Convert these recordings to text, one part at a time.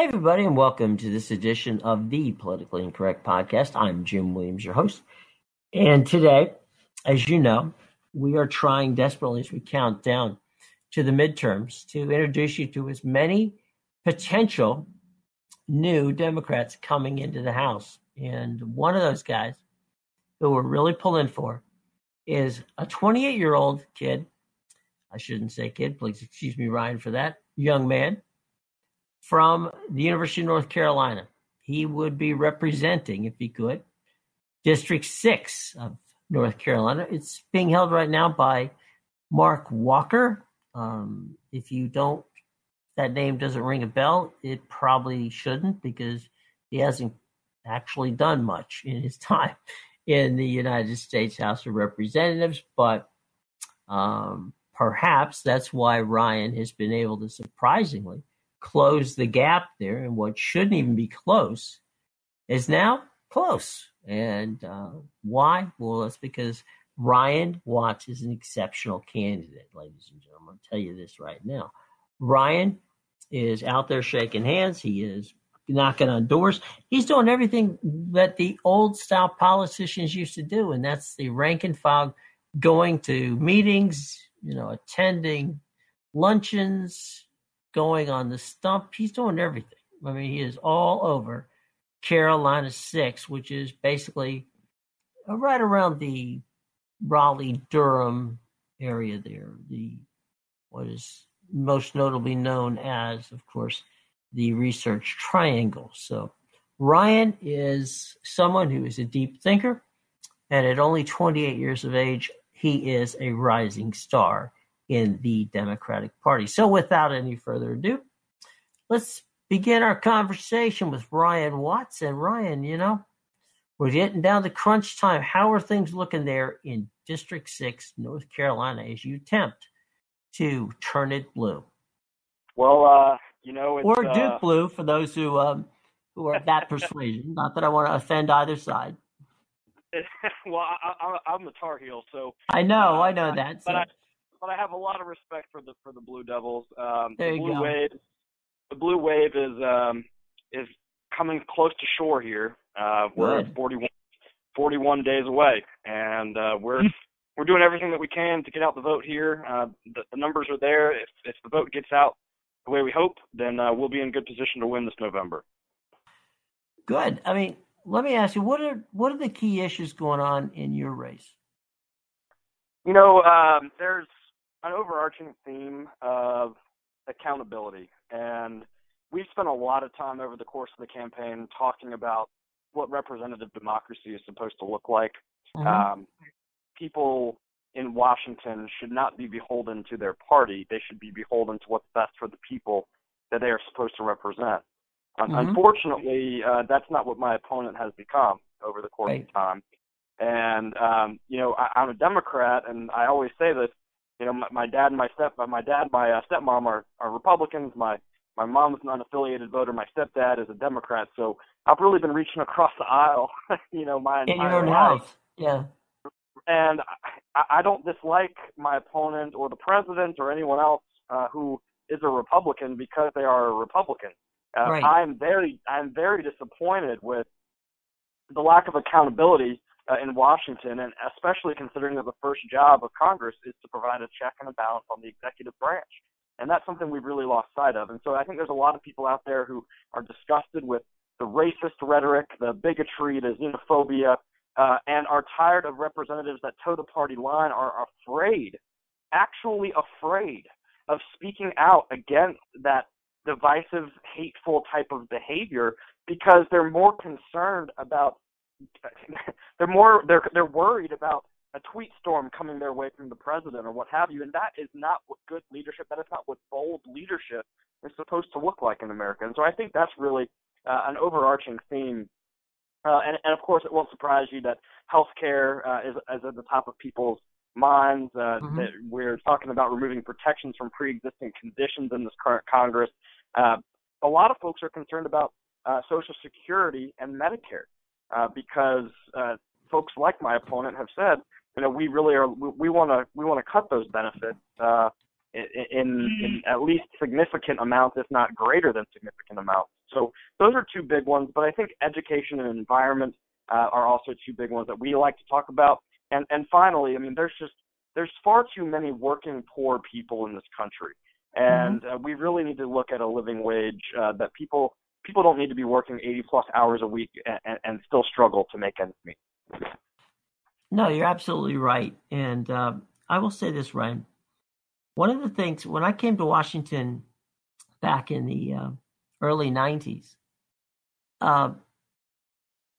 Hey, everybody, and welcome to this edition of the Politically Incorrect Podcast. I'm Jim Williams, your host. And today, as you know, we are trying desperately as we count down to the midterms to introduce you to as many potential new Democrats coming into the House. And one of those guys who we're really pulling for is a 28 year old kid. I shouldn't say kid, please excuse me, Ryan, for that. Young man from the University of North Carolina. He would be representing, if he could, District 6 of North Carolina. It's being held right now by Mark Walker. Um, if you don't, that name doesn't ring a bell, it probably shouldn't because he hasn't actually done much in his time in the United States House of Representatives. But um, perhaps that's why Ryan has been able to surprisingly close the gap there, and what shouldn't even be close is now close. And uh, why? Well, that's because Ryan Watts is an exceptional candidate, ladies and gentlemen. I'll tell you this right now. Ryan is out there shaking hands. He is knocking on doors. He's doing everything that the old style politicians used to do, and that's the rank and file going to meetings, you know, attending luncheons, going on the stump. He's doing everything. I mean, he is all over Carolina 6, which is basically uh, right around the Raleigh Durham area there. The what is most notably known as, of course, the Research Triangle. So Ryan is someone who is a deep thinker, and at only 28 years of age, he is a rising star in the Democratic Party. So, without any further ado, let's begin our conversation with Ryan Watts. And Ryan, you know, we're getting down to crunch time. How are things looking there in District 6, North Carolina, as you attempt to turn it blue? Well, uh, you know, or Duke uh, blue for those who um, who are that persuasion. Not that I want to offend either side. well, I, am the Tar Heel, so I know, uh, I know that. But so. I, but I have a lot of respect for the for the Blue Devils. Um, there the Blue go. Wave, the Blue Wave is um, is coming close to shore here. Uh, we're 41, 41 days away, and uh, we're we're doing everything that we can to get out the vote here. Uh, the, the numbers are there. If if the vote gets out the way we hope, then uh, we'll be in good position to win this November. Good. I mean, let me ask you what are what are the key issues going on in your race? You know, um, there's an overarching theme of accountability. And we've spent a lot of time over the course of the campaign talking about what representative democracy is supposed to look like. Mm-hmm. Um, people in Washington should not be beholden to their party. They should be beholden to what's best for the people that they are supposed to represent. Mm-hmm. Unfortunately, uh, that's not what my opponent has become over the course right. of time. And um, you know, I, I'm a Democrat, and I always say this: you know, my, my dad and my step my dad my uh, stepmom are are Republicans. My my mom's an unaffiliated voter. My stepdad is a Democrat. So I've really been reaching across the aisle, you know, my entire In your life. House. Yeah. And I, I don't dislike my opponent or the president or anyone else uh, who is a Republican because they are a Republican. Uh, right. I'm very I'm very disappointed with the lack of accountability uh, in Washington, and especially considering that the first job of Congress is to provide a check and a balance on the executive branch. And that's something we've really lost sight of. And so I think there's a lot of people out there who are disgusted with the racist rhetoric, the bigotry, the xenophobia, uh, and are tired of representatives that toe the party line, are afraid, actually afraid of speaking out against that divisive, hateful type of behavior because they're more concerned about they're more they're they're worried about a tweet storm coming their way from the president or what have you, and that is not what good leadership. That is not what bold leadership is supposed to look like in America. And so I think that's really uh, an overarching theme. Uh, and, and of course, it won't surprise you that healthcare uh, is, is at the top of people's minds. Uh, mm-hmm. That we're talking about removing protections from pre-existing conditions in this current Congress. Uh, a lot of folks are concerned about uh, Social Security and Medicare uh, because uh, folks like my opponent have said, you know, we really are we want to we want to cut those benefits uh, in, in at least significant amounts, if not greater than significant amounts. So those are two big ones. But I think education and environment uh, are also two big ones that we like to talk about. And and finally, I mean, there's just there's far too many working poor people in this country, and mm-hmm. uh, we really need to look at a living wage uh, that people people don't need to be working 80 plus hours a week and, and still struggle to make ends meet. No, you're absolutely right. And uh, I will say this, Ryan. One of the things when I came to Washington back in the uh, early 90s, uh,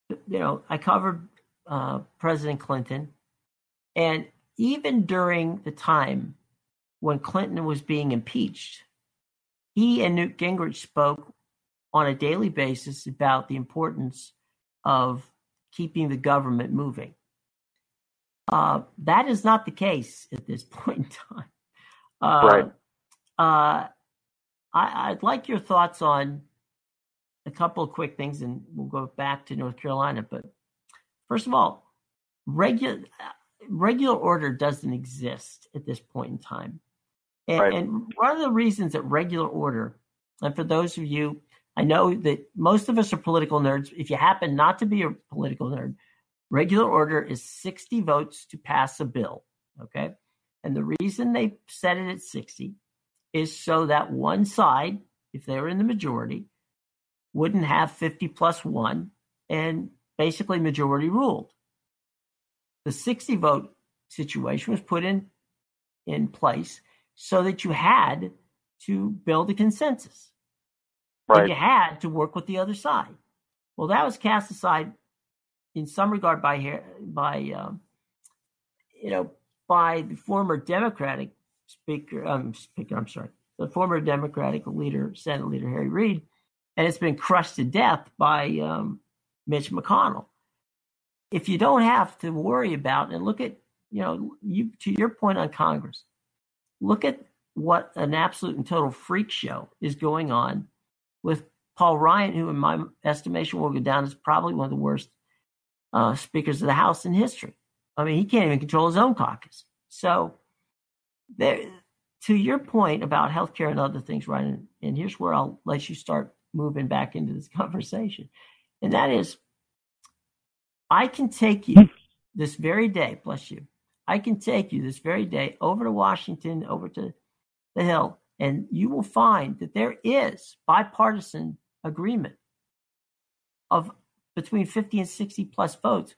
you know, I covered uh, President Clinton. And even during the time when Clinton was being impeached, he and Newt Gingrich spoke on a daily basis about the importance of keeping the government moving. Uh, that is not the case at this point in time. Uh, right. Uh, I, would like your thoughts on a couple of quick things, and we'll go back to North Carolina. But first of all, regular regular order doesn't exist at this point in time, and, right. and one of the reasons that regular order, and for those of you, I know that most of us are political nerds. If you happen not to be a political nerd, regular order is 60 votes to pass a bill. Okay. And the reason they set it at 60 is so that one side, if they were in the majority, wouldn't have 50 plus one and basically majority ruled. The 60 vote situation was put in, in place so that you had to build a consensus. Right. And you had to work with the other side. Well, that was cast aside in some regard by by um, you know by the former Democratic speaker. Um, speaker, I'm sorry, the former Democratic leader, Senate leader Harry Reid, and it's been crushed to death by um, Mitch McConnell. If you don't have to worry about and look at you know you to your point on Congress, look at what an absolute and total freak show is going on with Paul Ryan, who in my estimation will go down as probably one of the worst uh, speakers of the House in history. I mean, he can't even control his own caucus. So, there, to your point about healthcare and other things, Ryan, and here's where I'll let you start moving back into this conversation, and that is, I can take you this very day, bless you. I can take you this very day over to Washington, over to the Hill, and you will find that there is bipartisan agreement of between 50 and 60 plus votes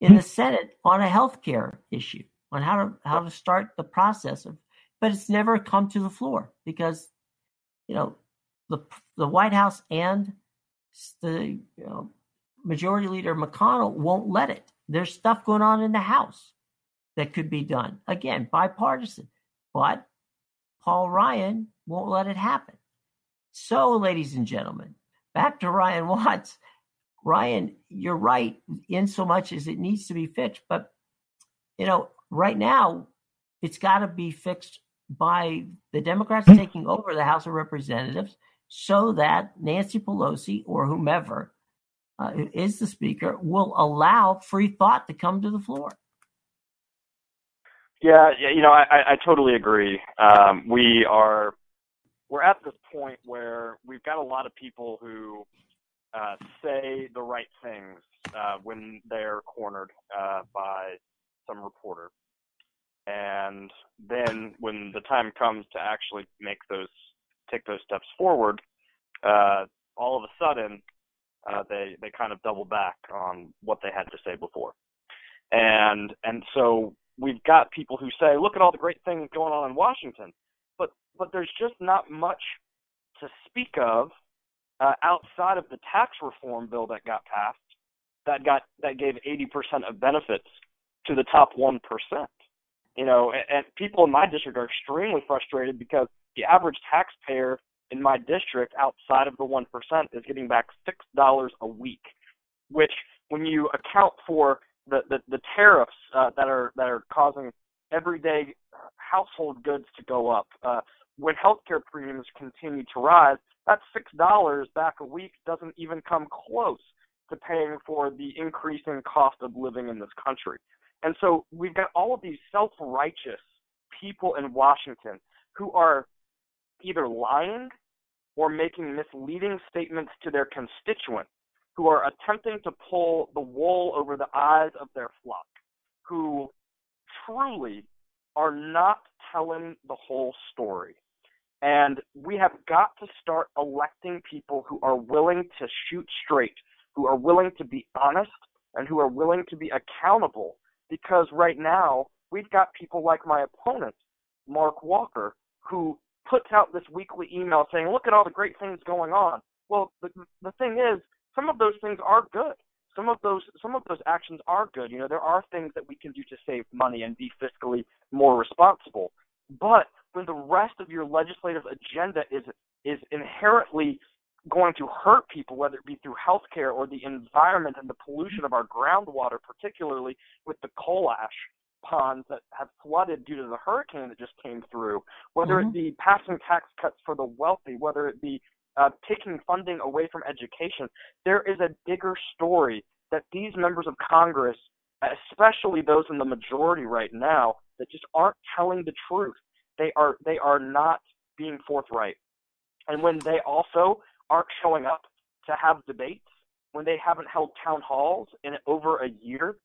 in the Senate on a health care issue, on how to how to start the process of but it's never come to the floor because you know the the White House and the you know, majority leader McConnell won't let it. There's stuff going on in the House that could be done. Again, bipartisan. But Paul Ryan won't let it happen. So, ladies and gentlemen, back to Ryan Watts. Ryan, you're right in so much as it needs to be fixed, but you know, right now it's got to be fixed by the Democrats hmm. taking over the House of Representatives so that Nancy Pelosi or whomever uh, is the speaker will allow free thought to come to the floor. Yeah, you know, I, I totally agree. Um, we are we're at this point where we've got a lot of people who uh, say the right things uh, when they're cornered uh, by some reporter, and then when the time comes to actually make those take those steps forward, uh, all of a sudden uh, they they kind of double back on what they had to say before, and and so we've got people who say, look at all the great things going on in Washington, but but there's just not much to speak of uh, outside of the tax reform bill that got passed that got that gave 80% of benefits to the top 1%. You know, and, and people in my district are extremely frustrated because the average taxpayer in my district outside of the 1% is getting back $6 a week, which when you account for the, the, tariffs uh, that are that are causing everyday household goods to go up, uh, when healthcare premiums continue to rise, that six dollars back a week doesn't even come close to paying for the increasing cost of living in this country. And so we've got all of these self-righteous people in Washington who are either lying or making misleading statements to their constituents, who are attempting to pull the wool over the eyes of their flock, who truly are not telling the whole story. And we have got to start electing people who are willing to shoot straight, who are willing to be honest, and who are willing to be accountable. Because right now, we've got people like my opponent, Mark Walker, who puts out this weekly email saying, look at all the great things going on. Well, the, the thing is, some of those things are good. Some of those some of those actions are good. You know, there are things that we can do to save money and be fiscally more responsible. But when the rest of your legislative agenda is is inherently going to hurt people, whether it be through healthcare or the environment and the pollution of our groundwater, particularly with the coal ash ponds that have flooded due to the hurricane that just came through, whether mm-hmm. it be passing tax cuts for the wealthy, whether it be uh, taking funding away from education, there is a bigger story that these members of Congress, especially those in the majority right now, that just aren't telling the truth. They are they are not being forthright. And when they also aren't showing up to have debates, when they haven't held town halls in over a year,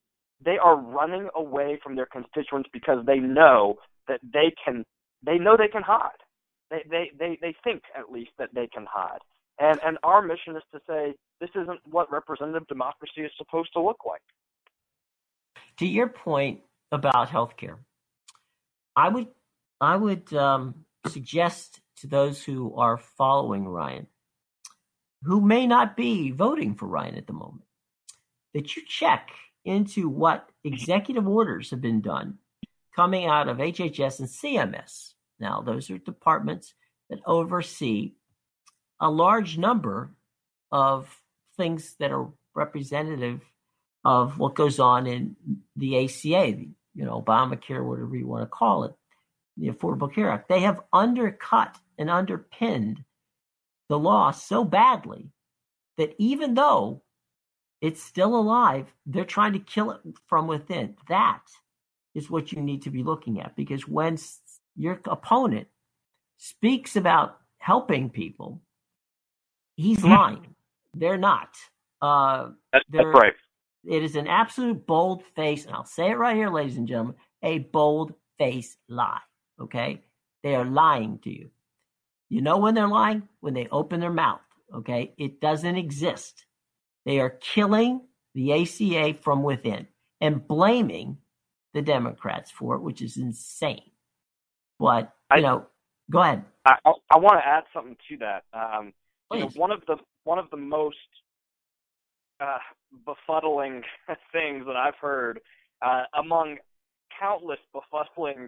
they are running away from their constituents because they know that they can they know they can hide. They they they, they think at least that they can hide. And and our mission is to say this isn't what representative democracy is supposed to look like. To your point about healthcare, I would I would um, suggest to those who are following Ryan, who may not be voting for Ryan at the moment, that you check into what executive orders have been done coming out of HHS and CMS. Now, those are departments that oversee a large number of things that are representative of what goes on in the ACA, you know, Obamacare, whatever you want to call it, the Affordable Care Act. They have undercut and underpinned the law so badly that even though it's still alive. They're trying to kill it from within. That is what you need to be looking at because when your opponent speaks about helping people, he's mm-hmm. lying. They're not. Uh, that's, that's right. It is an absolute bold face, and I'll say it right here, ladies and gentlemen, a bold face lie. Okay? They are lying to you. You know when they're lying? When they open their mouth. Okay? It doesn't exist. They are killing the ACA from within and blaming the Democrats for it, which is insane. But you I, know, go ahead. I, I, want to add something to that. Um, you know, one of the one of the most uh, befuddling things that I've heard uh, among countless befuddling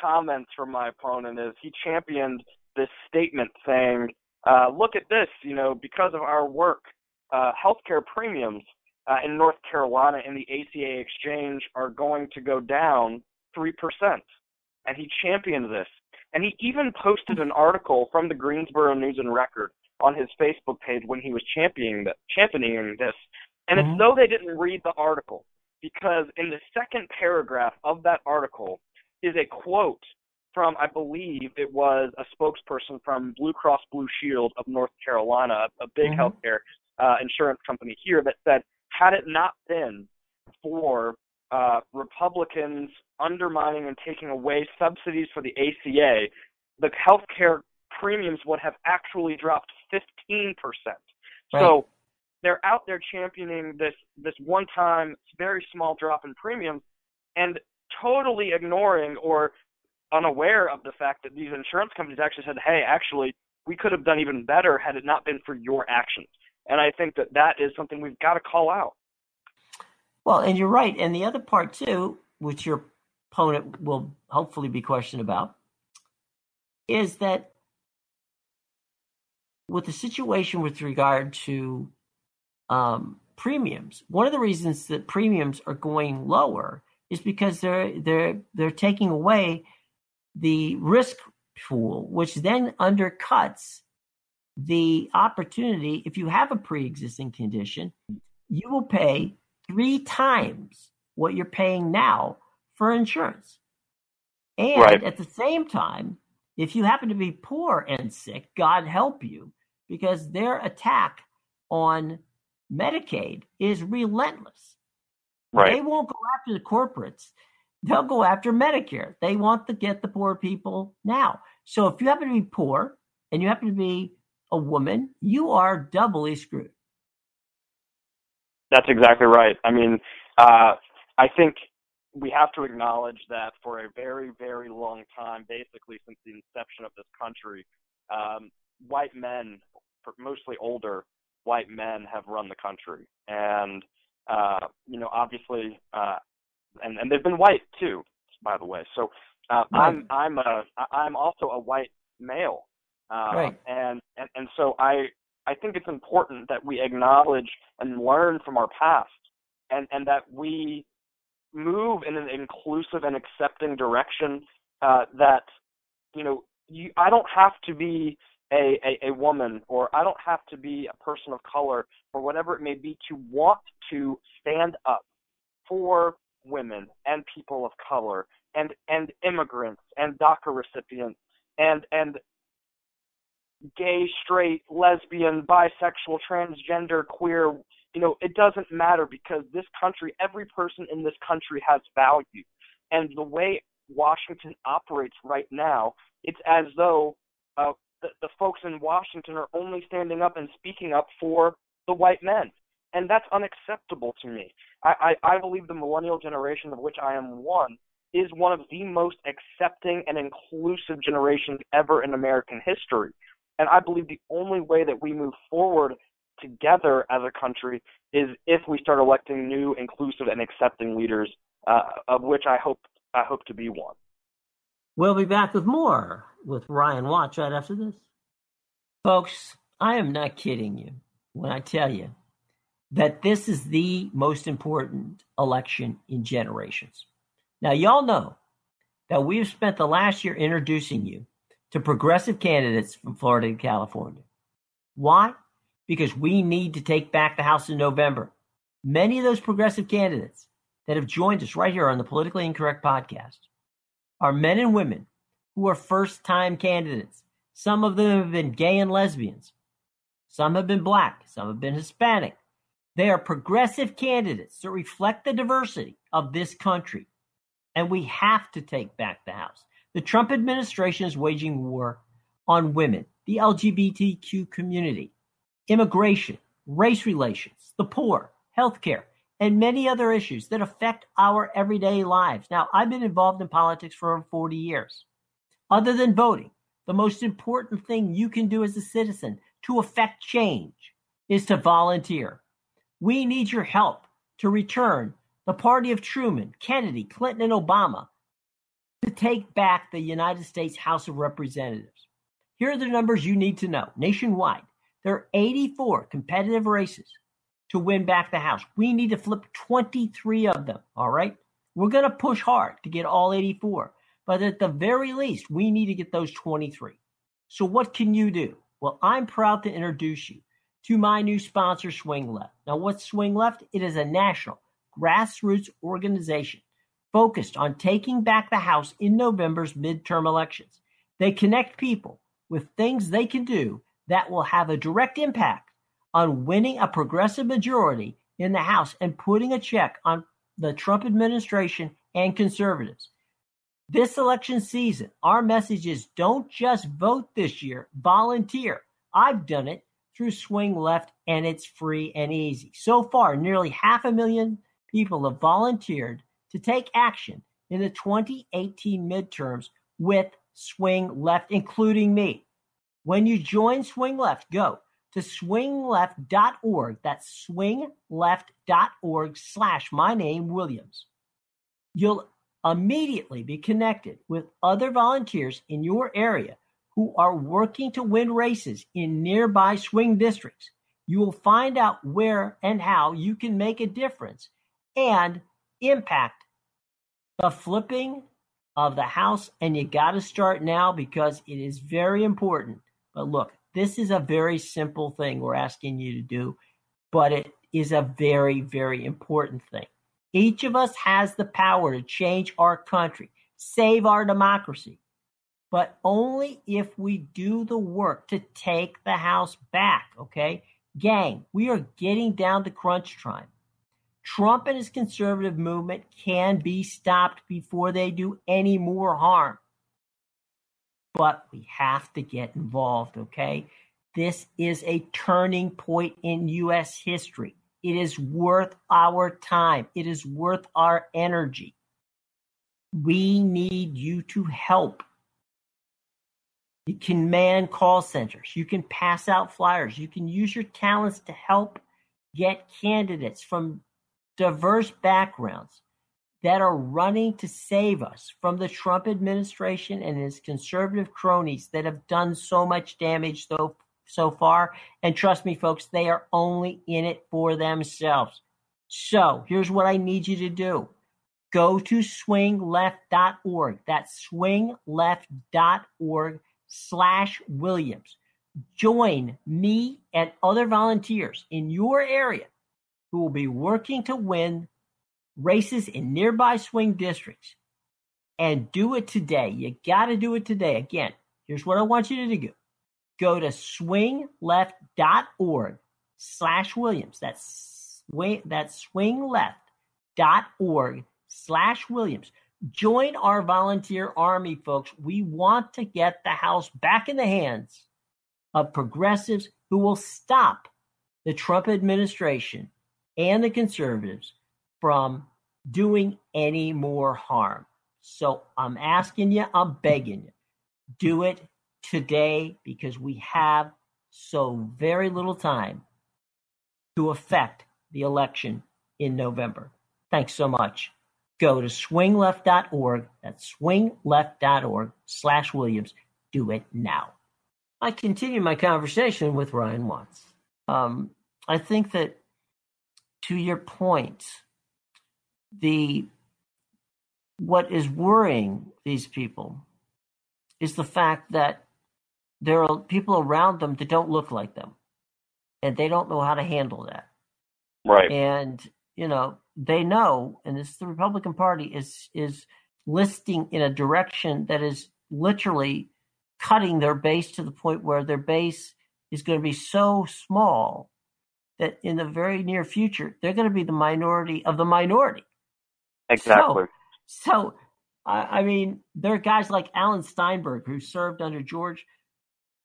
comments from my opponent is he championed this statement saying, uh, "Look at this, you know, because of our work, uh, healthcare premiums uh, in North Carolina in the ACA exchange are going to go down 3%. And he championed this. And he even posted an article from the Greensboro News and Record on his Facebook page when he was championing, the, championing this. And mm-hmm. it's though they didn't read the article, because in the second paragraph of that article is a quote from, I believe it was a spokesperson from Blue Cross Blue Shield of North Carolina, a big mm-hmm. healthcare uh, insurance company here that said, had it not been for uh, Republicans undermining and taking away subsidies for the ACA, the healthcare premiums would have actually dropped 15%. Right. So they're out there championing this this one-time, very small drop in premiums, and totally ignoring or unaware of the fact that these insurance companies actually said, "Hey, actually, we could have done even better had it not been for your actions." And I think that that is something we've got to call out. Well, and you're right. And the other part, too, which your opponent will hopefully be questioned about, is that with the situation with regard to um, premiums, one of the reasons that premiums are going lower is because they're they're they're taking away the risk pool, which then undercuts the opportunity, if you have a pre existing condition, you will pay three times what you're paying now for insurance. And right. at the same time, If you happen to be poor and sick, God help you, because their attack on Medicaid is relentless. Right. They won't go after the corporates. They'll go after Medicare. They want to get the poor people now. So if you happen to be poor and you happen to be a woman, you are doubly screwed. That's exactly right. I mean, uh, I think we have to acknowledge that for a very, very long time, basically since the inception of this country, um, white men, mostly older white men, have run the country. And, uh, you know, obviously, uh, and, and they've been white too, by the way. So uh, right. I'm I'm a I'm also a white male, uh, right. and, and and so I I think it's important that we acknowledge and learn from our past, and and that we move in an inclusive and accepting direction. Uh, that you know you I don't have to be a, a, a woman or I don't have to be a person of color or whatever it may be to want to stand up for women and people of color and and immigrants and DACA recipients and and gay, straight, lesbian, bisexual, transgender, queer, you know, it doesn't matter because this country, every person in this country has value. And the way Washington operates right now, it's as though uh, the, the folks in Washington are only standing up and speaking up for the white men and that's unacceptable to me. I, I, I believe the millennial generation, of which I am one, is one of the most accepting and inclusive generations ever in American history. And I believe the only way that we move forward together as a country is if we start electing new, inclusive, and accepting leaders, uh, of which I hope I hope to be one. We'll be back with more with Ryan Watts right after this. Folks, I am not kidding you when I tell you that this is the most important election in generations. Now, y'all know that we've spent the last year introducing you to progressive candidates from Florida and California. Why? Because we need to take back the House in November. Many of those progressive candidates that have joined us right here on the Politically Incorrect podcast are men and women who are first time candidates. Some of them have been gay and lesbians. Some have been black. Some have been Hispanic. They are progressive candidates that reflect the diversity of this country. And we have to take back the House. The Trump administration is waging war on women, the LGBTQ community, immigration, race relations, the poor, healthcare, and many other issues that affect our everyday lives. Now, I've been involved in politics for over 40 years. Other than voting, the most important thing you can do as a citizen to affect change is to volunteer. We need your help to return the party of Truman, Kennedy, Clinton, and Obama to take back the United States House of Representatives. Here are the numbers you need to know nationwide. There are 84 competitive races to win back the House. We need to flip 23 of them, all right? We're going to push hard to get all 84, but at the very least, we need to get those 23. So, what can you do? Well, I'm proud to introduce you to my new sponsor, Swing Left. Now, what's Swing Left? It is a national grassroots organization focused on taking back the House in November's midterm elections. They connect people with things they can do that will have a direct impact on winning a progressive majority in the House and putting a check on the Trump administration and conservatives. This election season, our message is don't just vote this year, volunteer. I've done it through Swing Left, and it's free and easy. So far, nearly half a million people have volunteered to take action in the 2018 midterms with Swing Left, including me. When you join Swing Left, go to swingleft.org. That's swingleft.org slash my name, Williams. You'll immediately be connected with other volunteers in your area who are working to win races in nearby swing districts. You will find out where and how you can make a difference and impact the flipping of the House. And you got to start now because it is very important. But look, this is a very simple thing we're asking you to do, but it is a very, very important thing. Each of us has the power to change our country, save our democracy, but only if we do the work to take the House back, okay? Gang, we are getting down to crunch time. Trump and his conservative movement can be stopped before they do any more harm. But we have to get involved, okay? This is a turning point in U.S. history. It is worth our time, it is worth our energy. We need you to help. You can man call centers. You can pass out flyers. You can use your talents to help get candidates from diverse backgrounds that are running to save us from the Trump administration and his conservative cronies that have done so much damage so, so far. And trust me, folks, they are only in it for themselves. So here's what I need you to do go to swingleft.org. That's swingleft.org slash Williams. Join me and other volunteers in your area who will be working to win races in nearby swing districts. And do it today. You got to do it today. Again, here's what I want you to do go to swingleft.org slash Williams. That's swing, that's swingleft.org slash Williams. Join our volunteer army, folks. We want to get the House back in the hands of progressives who will stop the Trump administration and the conservatives from doing any more harm. So I'm asking you, I'm begging you, do it today because we have so very little time to affect the election in November. Thanks so much go to swingleft.org. That's swingleft.org slash Williams. Do it now. I continue my conversation with Ryan Watts. Um, I think that to your point, the what is worrying these people is the fact that there are people around them that don't look like them and they don't know how to handle that. Right. And, you know, they know, and this the Republican Party is is listing in a direction that is literally cutting their base to the point where their base is going to be so small that in the very near future they're going to be the minority of the minority. Exactly. So, so I mean, there are guys like Alan Steinberg who served under George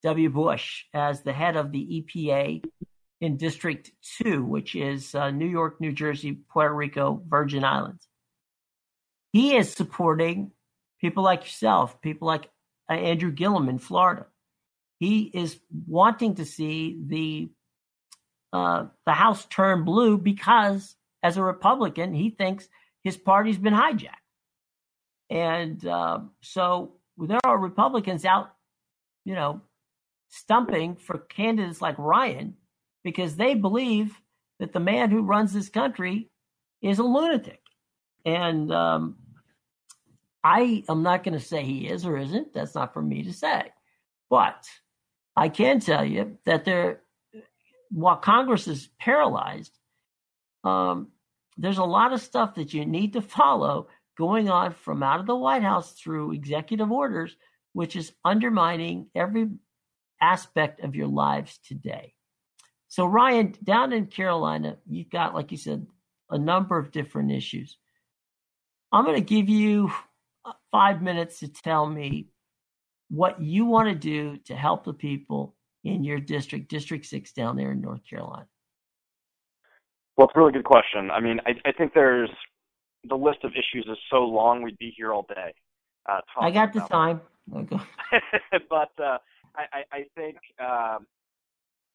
W. Bush as the head of the EPA in District 2, which is uh, New York, New Jersey, Puerto Rico, Virgin Islands. He is supporting people like yourself, people like uh, Andrew Gillum in Florida. He is wanting to see the uh, the House turn blue because, as a Republican, he thinks his party's been hijacked. And uh, so there are Republicans out, you know, stumping for candidates like Ryan because they believe that the man who runs this country is a lunatic. And um, I am not going to say he is or isn't. That's not for me to say. But I can tell you that there, while Congress is paralyzed, um, there's a lot of stuff that you need to follow going on from out of the White House through executive orders, which is undermining every aspect of your lives today. So, Ryan, down in Carolina, you've got, like you said, a number of different issues. I'm going to give you five minutes to tell me what you want to do to help the people in your district, District 6 down there in North Carolina. Well, it's a really good question. I mean, I, I think there's the list of issues is so long, we'd be here all day. Uh, I got the time. but uh, I, I think um,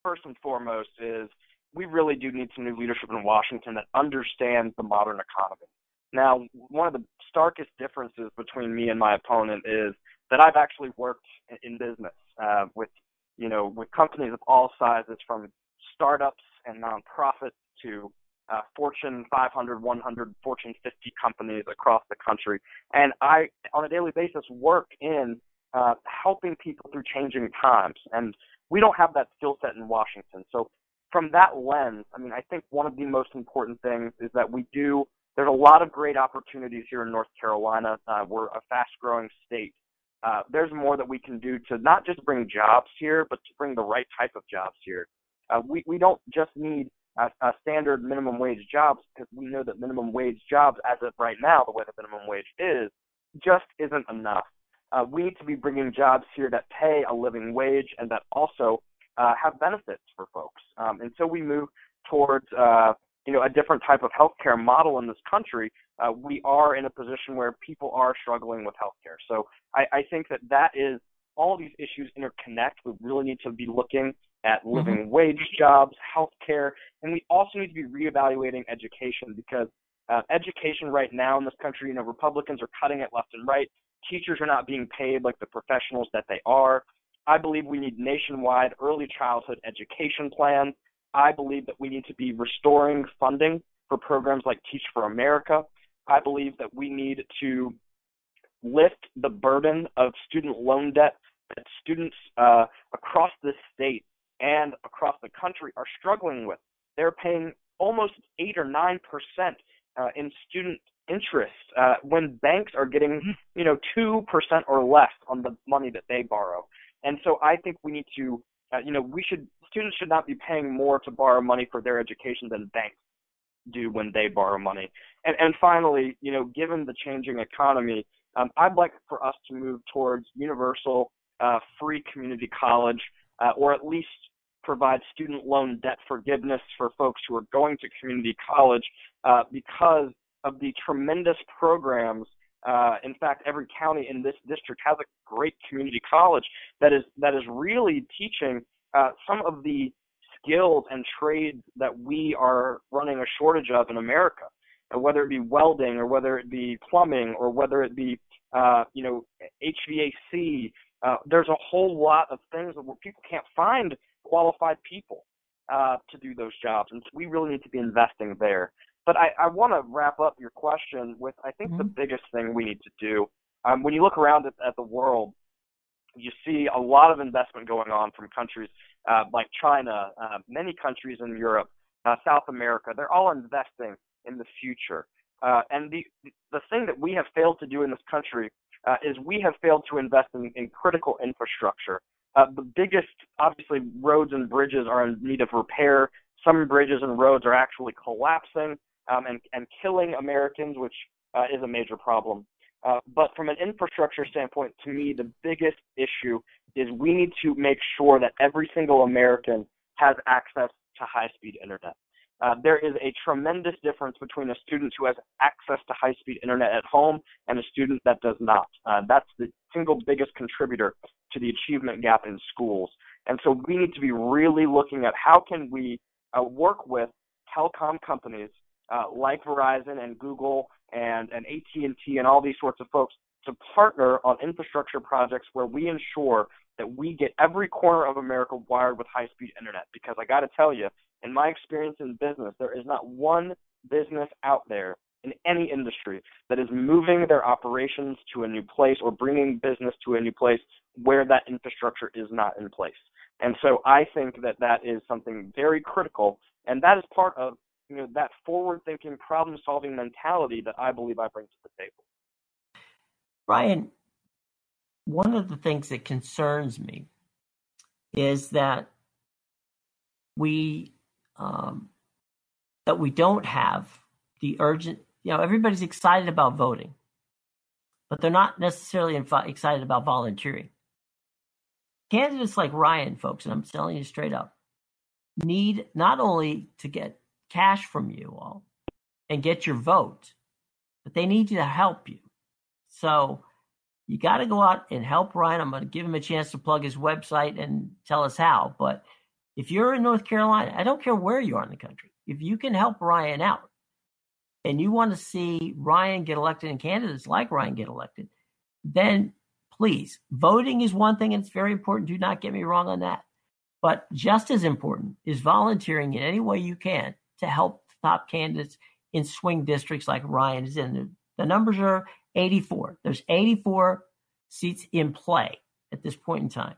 first and foremost is we really do need some new leadership in Washington that understands the modern economy. Now, one of the starkest differences between me and my opponent is that I've actually worked in business uh, with, you know, with companies of all sizes, from startups and nonprofits to uh, Fortune 500, 100, Fortune 50 companies across the country. And I, on a daily basis, work in uh, helping people through changing times. And we don't have that skill set in Washington. So from that lens, I mean, I think one of the most important things is that we do. There's a lot of great opportunities here in North Carolina. Uh, we're a fast-growing state, uh, there's more that we can do to not just bring jobs here, but to bring the right type of jobs here. Uh, we, we don't just need a, standard minimum wage jobs because we know that minimum wage jobs, as of right now, the way the minimum wage is, just isn't enough. Uh, we need to be bringing jobs here that pay a living wage and that also uh, have benefits for folks. Um, so we move towards uh, you know a different type of healthcare model in this country, uh, we are in a position where people are struggling with healthcare. So I, I think that that is all these issues interconnect. We really need to be looking at mm-hmm. living mm-hmm. wage jobs, healthcare, and we also need to be reevaluating education because uh, education right now in this country, you know, Republicans are cutting it left and right. Teachers are not being paid like the professionals that they are. I believe we need nationwide early childhood education plans. I believe that we need to be restoring funding for programs like Teach for America. I believe that we need to lift the burden of student loan debt that students uh, across this state and across the country are struggling with. They're paying almost eight or nine percent uh, in student interest uh, when banks are getting, you know, two percent or less on the money that they borrow. And so I think we need to, uh, you know, we should students should not be paying more to borrow money for their education than banks do when they borrow money. And and finally, you know, given the changing economy, um, I'd like for us to move towards universal uh, free community college, uh, or at least provide student loan debt forgiveness for folks who are going to community college uh, because of the tremendous programs. Uh, in fact, every county in this district has a great community college that is that is really teaching uh, some of the skills and trades that we are running a shortage of in America, whether it be welding or whether it be plumbing or whether it be uh, you know HVAC. Uh, there's a whole lot of things where people can't find qualified people uh, to do those jobs, and so we really need to be investing there. But I, I want to wrap up your question with I think mm-hmm. the biggest thing we need to do. Um, when you look around at, at the world, you see a lot of investment going on from countries uh, like China, uh, many countries in Europe, uh, South America. They're all investing in the future. Uh, and the the thing that we have failed to do in this country uh, is we have failed to invest in, in critical infrastructure. Uh, the biggest, obviously, roads and bridges are in need of repair. Some bridges and roads are actually collapsing um, and, and killing Americans, which is a major problem. Uh, but from an infrastructure standpoint, to me, the biggest issue is we need to make sure that every single American has access to high-speed internet. Uh, there is a tremendous difference between a student who has access to high-speed internet at home and a student that does not. Uh, that's the single biggest contributor to the achievement gap in schools. And so we need to be really looking at how can we uh, work with telecom companies uh, like Verizon and Google and, and AT&T and all these sorts of folks to partner on infrastructure projects where we ensure that we get every corner of America wired with high-speed internet. Because I got to tell you, in my experience in business, there is not one business out there in any industry that is moving their operations to a new place or bringing business to a new place where that infrastructure is not in place. And so I think that that is something very critical, and that is part of you know that forward-thinking, problem-solving mentality that I believe I bring to the table. Brian, one of the things that concerns me is that we um, that we don't have the urgent. You know, everybody's excited about voting, but they're not necessarily excited about volunteering. Candidates like Ryan, folks, and I'm telling you straight up, need not only to get cash from you all and get your vote, but they need you to help you. So you got to go out and help Ryan. I'm going to give him a chance to plug his website and tell us how. But if you're in North Carolina, I don't care where you are in the country, if you can help Ryan out and you want to see Ryan get elected and candidates like Ryan get elected, then please, voting is one thing, and it's very important. Do not get me wrong on that. But just as important is volunteering in any way you can to help top candidates in swing districts like Ryan is in. The numbers are 84. There's 84 seats in play at this point in time.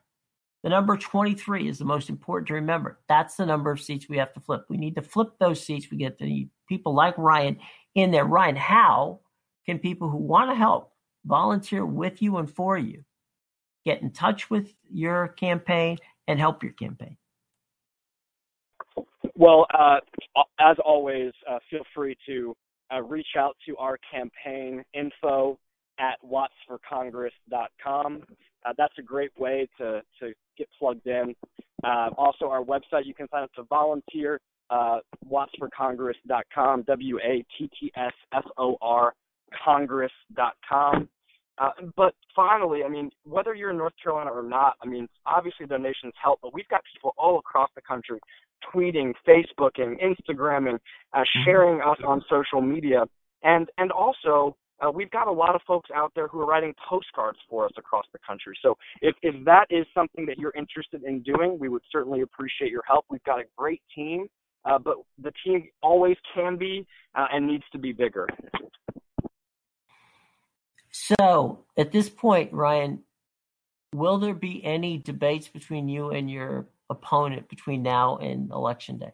The number 23 is the most important to remember. That's the number of seats we have to flip. We need to flip those seats. We get the people like Ryan in there. Ryan, how can people who want to help volunteer with you and for you get in touch with your campaign and help your campaign? Well, uh, as always, uh, feel free to uh, reach out to our campaign info at wattsforcongress.com. Uh, that's a great way to, to get plugged in. Uh, also, our website, you can sign up to volunteer, uh, wattsforcongress.com, W A T T S F O R, congress.com. Uh, but finally, I mean, whether you're in North Carolina or not, I mean, obviously donations help, but we've got people all across the country tweeting, Facebooking, Instagramming, uh, mm-hmm. sharing us on social media, and and also uh, we've got a lot of folks out there who are writing postcards for us across the country. So if if that is something that you're interested in doing, we would certainly appreciate your help. We've got a great team, uh, but the team always can be uh, and needs to be bigger. So at this point, Ryan, will there be any debates between you and your opponent between now and election day?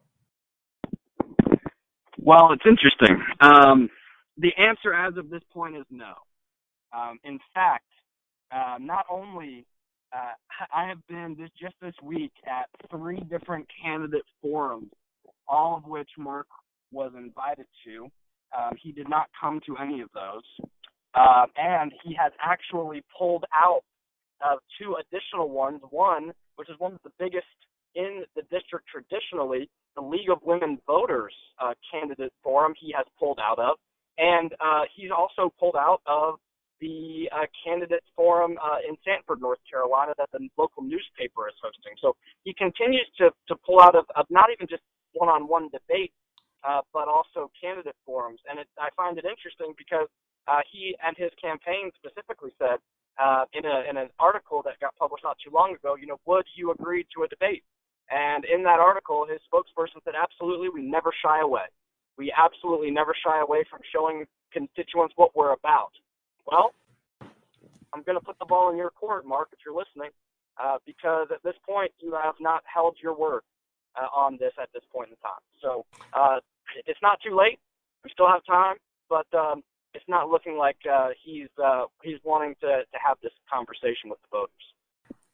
Well, it's interesting. Um, the answer as of this point is no. Um, in fact, uh, not only uh, I have been this, just this week at three different candidate forums, all of which Mark was invited to. Um, he did not come to any of those. Uh, and he has actually pulled out uh, two additional ones. One, which is one of the biggest in the district traditionally, the League of Women Voters uh, candidate forum, he has pulled out of. And uh, he's also pulled out of the uh, candidates forum uh, in Sanford, North Carolina, that the local newspaper is hosting. So he continues to, to pull out of, of not even just one on one debates, uh, but also candidate forums. And it, I find it interesting because uh, he and his campaign specifically said uh, in, a, in an article that got published not too long ago, you know, would you agree to a debate? And in that article, his spokesperson said, absolutely, we never shy away. We absolutely never shy away from showing constituents what we're about. Well, I'm going to put the ball in your court, Mark, if you're listening, uh, because at this point, you have not held your word uh, on this at this point in time. So uh, it's not too late. We still have time, but um, it's not looking like uh, he's uh, he's wanting to, to have this conversation with the voters.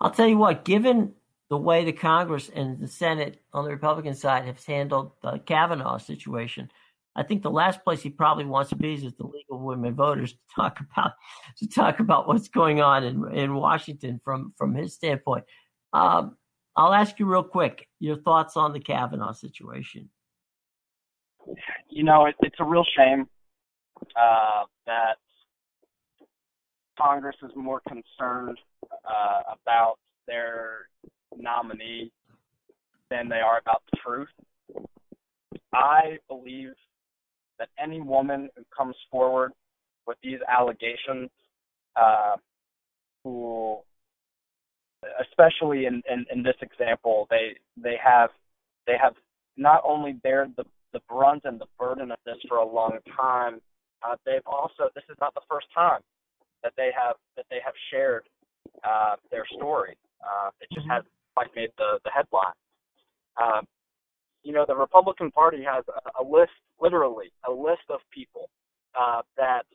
I'll tell you what, given the way the Congress and the Senate on the Republican side have handled the Kavanaugh situation, I think the last place he probably wants to be is at the League of Women Voters to talk about to talk about what's going on in in Washington from from his standpoint. Um, I'll ask you real quick your thoughts on the Kavanaugh situation. You know, it, it's a real shame uh, that Congress is more concerned uh, about their nominee than they are about the truth. I believe that any woman who comes forward with these allegations, uh, who, especially in, in, in this example, they they have they have not only bared the the brunt and the burden of this for a long time, uh, they've also this is not the first time that they have that they have shared uh, their story. Uh, it just mm-hmm. hasn't quite made the the headline. Um, you know, the Republican Party has a, a list, literally a list of people uh, that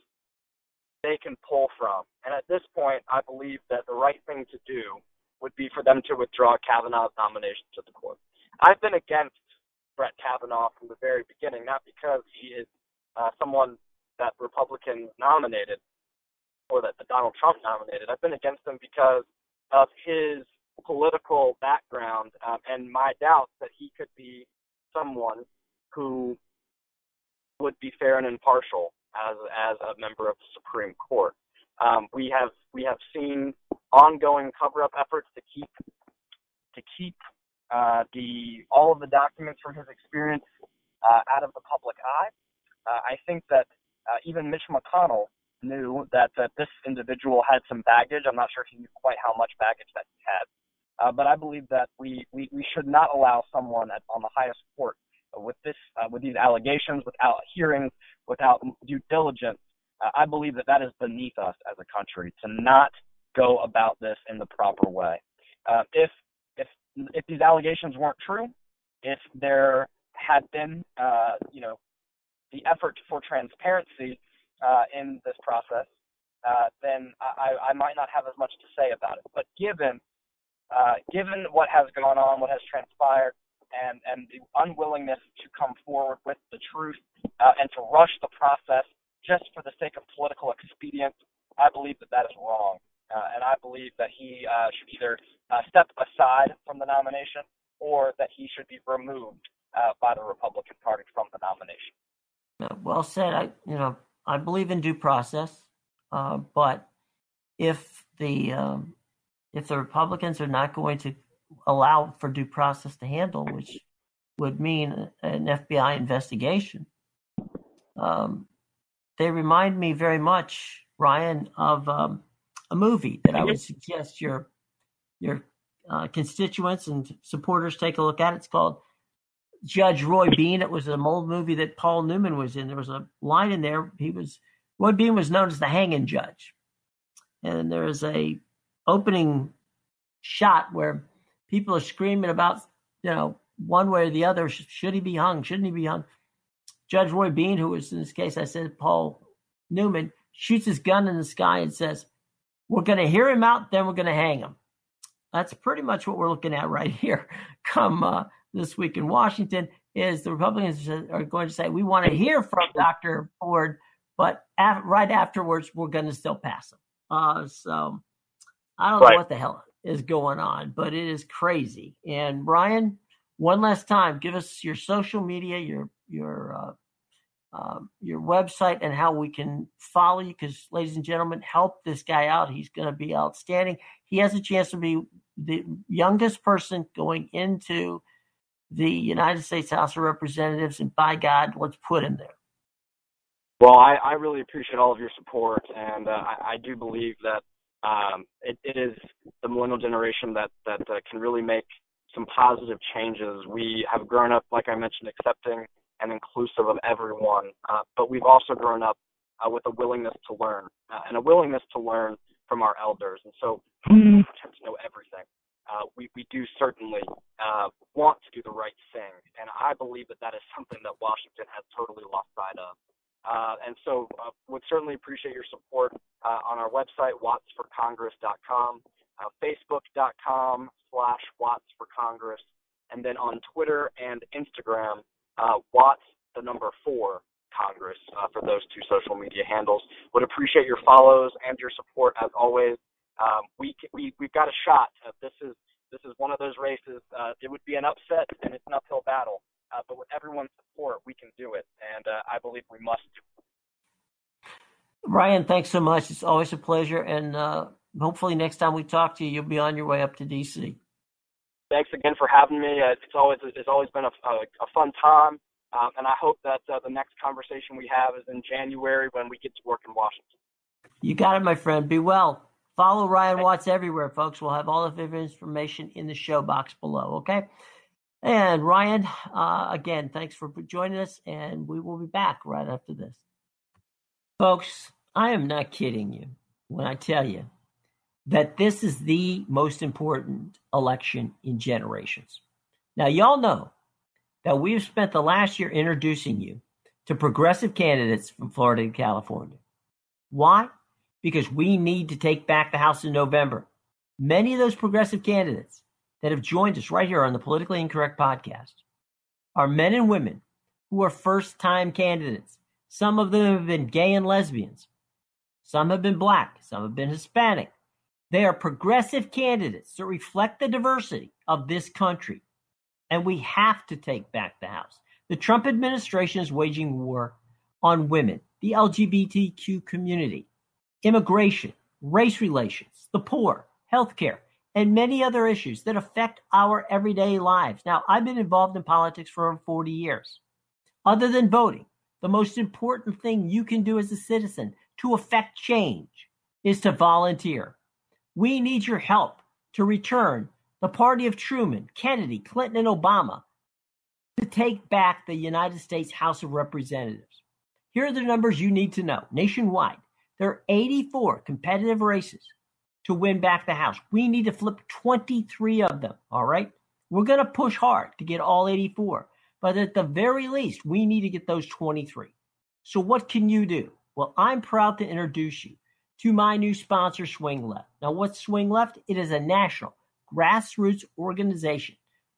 they can pull from. And at this point, I believe that the right thing to do would be for them to withdraw Kavanaugh's nomination to the court. I've been against Brett Kavanaugh from the very beginning, not because he is uh, someone that Republican nominated or that Donald Trump nominated. I've been against him because of his political background um, and my doubts that he could be someone who would be fair and impartial as as a member of the Supreme Court. Um, we have we have seen ongoing cover-up efforts to keep to keep uh, the all of the documents from his experience uh, out of the public eye. Uh, I think that uh, even Mitch McConnell knew that, that this individual had some baggage. I'm not sure he knew quite how much baggage that he had. Uh, but I believe that we, we, we should not allow someone at, on the highest court with this uh, with these allegations, without hearings, without due diligence. Uh, I believe that that is beneath us as a country to not go about this in the proper way. Uh, if if if these allegations weren't true, if there had been uh, you know the effort for transparency uh, in this process, uh, then I, I might not have as much to say about it. But given uh, given what has gone on, what has transpired, and and the unwillingness to come forward with the truth uh, and to rush the process just for the sake of political expedience, I believe that that is wrong. Uh, and I believe that he uh, should either uh, step aside from the nomination or that he should be removed uh, by the Republican Party from the nomination. Well said. I, you know, I believe in due process, uh, but if the um, if the Republicans are not going to allow for due process to handle, which would mean an FBI investigation, um, they remind me very much, Ryan, of um, a movie that I would suggest your your uh, constituents and supporters take a look at. It's called Judge Roy Bean. It was an old movie that Paul Newman was in. There was a line in there. He was Roy Bean was known as the hanging judge, and there is a opening shot where people are screaming about you know one way or the other. Should he be hung? Shouldn't he be hung? Judge Roy Bean, who was in this case, I said Paul Newman, shoots his gun in the sky and says, "We're going to hear him out, then we're going to hang him." That's pretty much what we're looking at right here. Come uh, this week in Washington, is the Republicans are going to say we want to hear from Dr. Ford, but af- right afterwards we're going to still pass him. Uh, so I don't right. know what the hell is going on, but it is crazy. And Ryan, one last time, give us your social media, your your uh, uh, your website, and how we can follow you. Because, ladies and gentlemen, help this guy out. He's going to be outstanding. He has a chance to be the youngest person going into the United States House of Representatives, and by God, let's put him there. Well, I, I really appreciate all of your support, and uh, I, I do believe that um, it, it is the millennial generation that that uh, can really make some positive changes. We have grown up, like I mentioned, accepting and inclusive of everyone, uh, but we've also grown up uh, with a willingness to learn uh, and a willingness to learn from our elders. And so, mm-hmm. to know everything uh, we, we do certainly uh, want to do the right thing. And I believe that that is something that Washington has totally lost sight of. Uh, and so uh, would certainly appreciate your support uh, on our website, wattsforcongress.com, uh, facebook.com slash wattsforcongress, and then on Twitter and Instagram, uh, watts, the number four, Congress for those two social media handles. Would appreciate your follows and your support as always um, we we we've got a shot. Uh, this is this is one of those races. Uh, it would be an upset and it's an uphill battle, uh, but with everyone's support, we can do it, and uh, I believe we must. Ryan, thanks so much. It's always a pleasure, and uh, hopefully next time we talk to you, you'll be on your way up to DC. Thanks again for having me. Uh, it's always it's always been a, a, a fun time, um, and I hope that the next conversation we have is in January when we get to work in Washington. You got it, my friend. Be well. Follow Ryan Watts everywhere, folks. We'll have all of his information in the show box below, okay? And Ryan, uh, again, thanks for joining us, and we will be back right after this. Folks, I am not kidding you when I tell you that this is the most important election in generations. Now, y'all know that we've spent the last year introducing you to progressive candidates from Florida and California. Why? Because we need to take back the House in November. Many of those progressive candidates that have joined us right here on the Politically Incorrect podcast are men and women who are first time candidates. Some of them have been gay and lesbians, some have been black, some have been Hispanic. They are progressive candidates that reflect the diversity of this country. And we have to take back the House. The Trump administration is waging war on women, the LGBTQ community, immigration, race relations, the poor, healthcare, and many other issues that affect our everyday lives. Now, I've been involved in politics for over 40 years. Other than voting, the most important thing you can do as a citizen to affect change is to volunteer. We need your help to return the party of Truman, Kennedy, Clinton, and Obama to take back the United States House of Representatives. Here are the numbers you need to know nationwide. There are 84 competitive races to win back the House. We need to flip 23 of them. All right. We're going to push hard to get all 84. But at the very least, we need to get those 23. So, what can you do? Well, I'm proud to introduce you to my new sponsor, Swing Left. Now, what's Swing Left? It is a national grassroots organization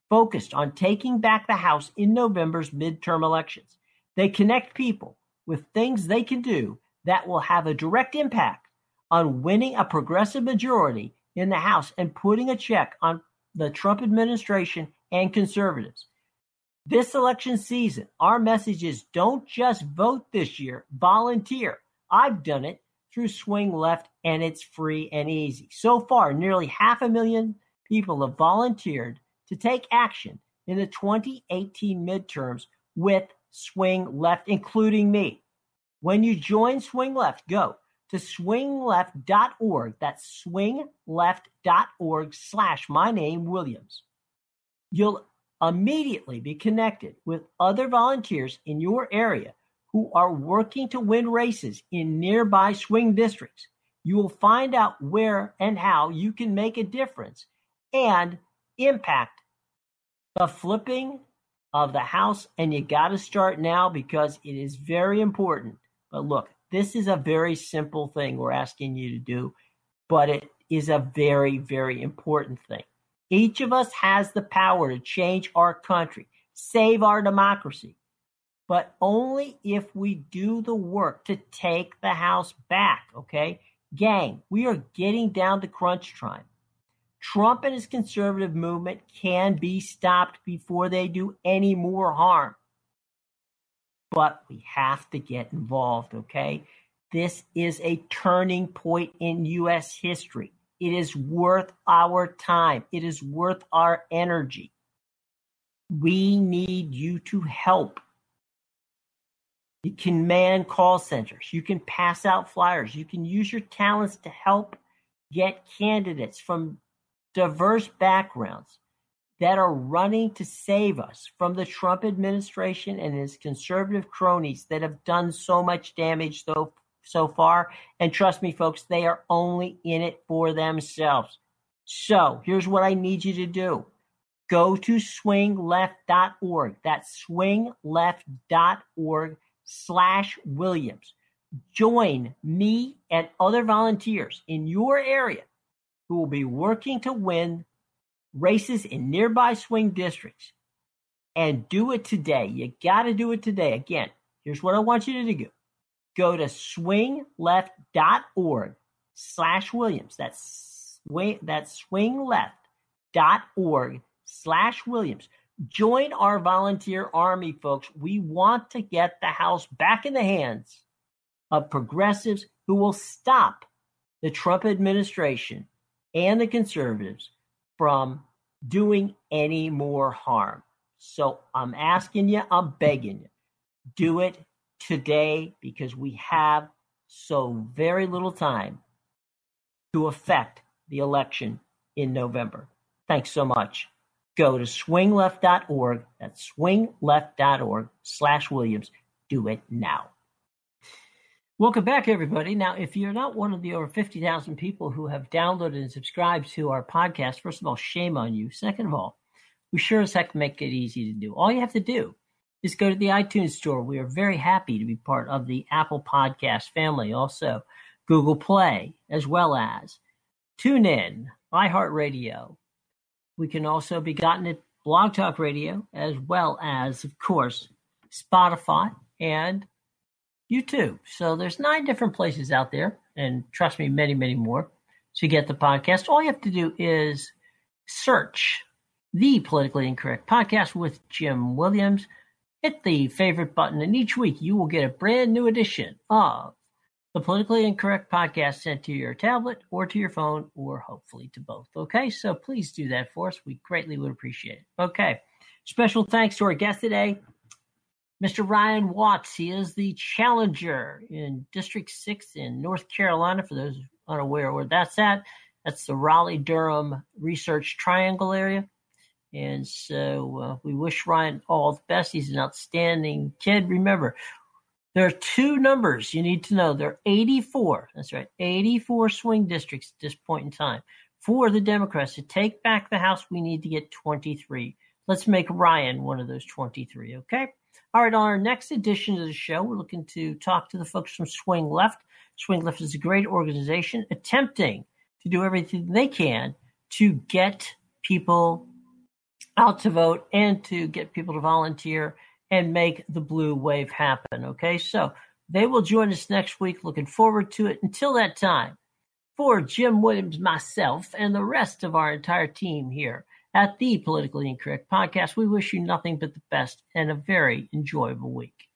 focused on taking back the House in November's midterm elections. They connect people with things they can do that will have a direct impact on winning a progressive majority in the House and putting a check on the Trump administration and conservatives. This election season, our message is don't just vote this year, volunteer. I've done it through Swing Left and it's free and easy. So far, nearly half a million people have volunteered to take action in the 2018 midterms with Swing Left, including me. When you join Swing Left, go to swingleft.org. That's swingleft.org slash my name Williams. You'll immediately be connected with other volunteers in your area who are working to win races in nearby swing districts. You will find out where and how you can make a difference and impact the flipping of the house. And you got to start now because it is very important. But look, this is a very simple thing we're asking you to do, but it is a very, very important thing. Each of us has the power to change our country, save our democracy, but only if we do the work to take the House back, okay? Gang, we are getting down to crunch time. Trump and his conservative movement can be stopped before they do any more harm. But we have to get involved, okay? This is a turning point in U.S. history. It is worth our time. It is worth our energy. We need you to help. You can man call centers. You can pass out flyers. You can use your talents to help get candidates from diverse backgrounds that are running to save us from the Trump administration and his conservative cronies that have done so much damage so so far. And trust me, folks, they are only in it for themselves. So here's what I need you to do go to swingleft.org. That's swingleft.org slash Williams. Join me and other volunteers in your area who will be working to win races in nearby swing districts. And do it today. You got to do it today. Again, here's what I want you to do go to swingleft.org slash Williams. That's swing, that's swingleft.org slash Williams. Join our volunteer army, folks. We want to get the House back in the hands of progressives who will stop the Trump administration and the conservatives from doing any more harm. So I'm asking you, I'm begging you, do it today because we have so very little time to affect the election in November. Thanks so much. Go to swingleft.org. That's swingleft.org slash Williams. Do it now. Welcome back, everybody. Now, if you're not one of the over 50,000 people who have downloaded and subscribed to our podcast, first of all, shame on you. Second of all, we sure as heck make it easy to do. All you have to do is go to the iTunes store. We are very happy to be part of the Apple Podcast family, also Google Play, as well as TuneIn, iHeartRadio. We can also be gotten at Blog Talk Radio, as well as, of course, Spotify and YouTube. So there's nine different places out there, and trust me, many, many more to get the podcast. All you have to do is search the Politically Incorrect Podcast with Jim Williams Hit the favorite button, and each week you will get a brand new edition of the Politically Incorrect podcast sent to your tablet or to your phone, or hopefully to both. Okay, so please do that for us. We greatly would appreciate it. Okay, special thanks to our guest today, Mr. Ryan Watts. He is the challenger in District 6 in North Carolina. For those unaware where that's at, that's the Raleigh Durham Research Triangle area. And so uh, we wish Ryan all the best. He's an outstanding kid. Remember, there are two numbers you need to know. There are 84, that's right, 84 swing districts at this point in time. For the Democrats to take back the House, we need to get 23. Let's make Ryan one of those 23, okay? All right, on our next edition of the show, we're looking to talk to the folks from Swing Left Swing Left is a great organization attempting to do everything they can to get people out to vote and to get people to volunteer and make the blue wave happen. Okay, so they will join us next week. Looking forward to it. Until that time, for Jim Williams, myself, and the rest of our entire team here at the Politically Incorrect Podcast, we wish you nothing but the best and a very enjoyable week.